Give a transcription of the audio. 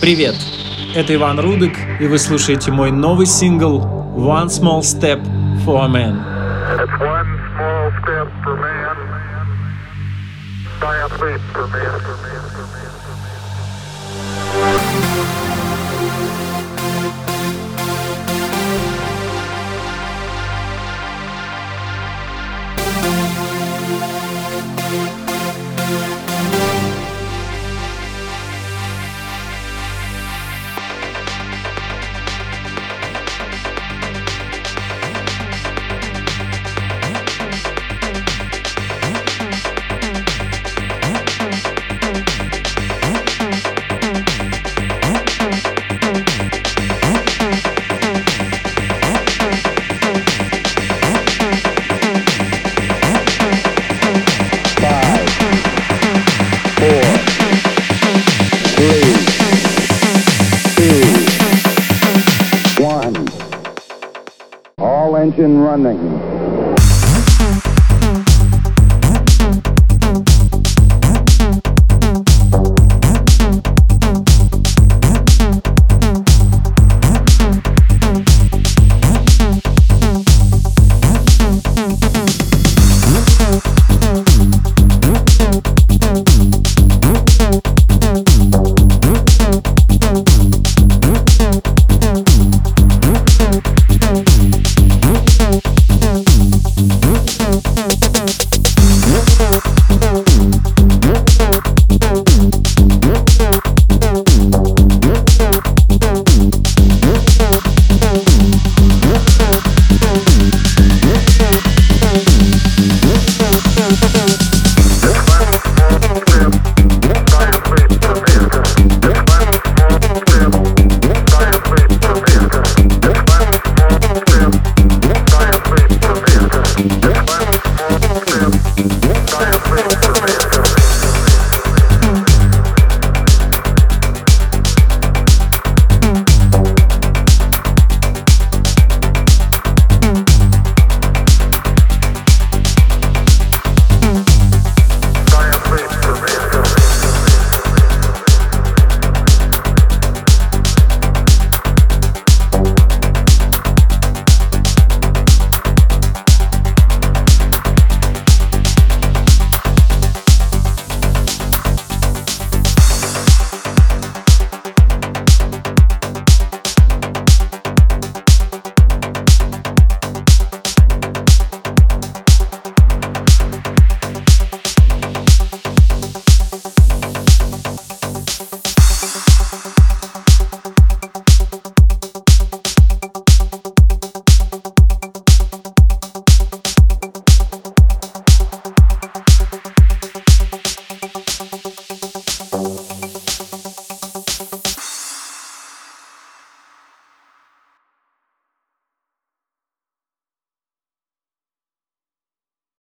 Привет! Это Иван Рудык, и вы слушаете мой новый сингл «One Small Step for a Man». It's one engine running.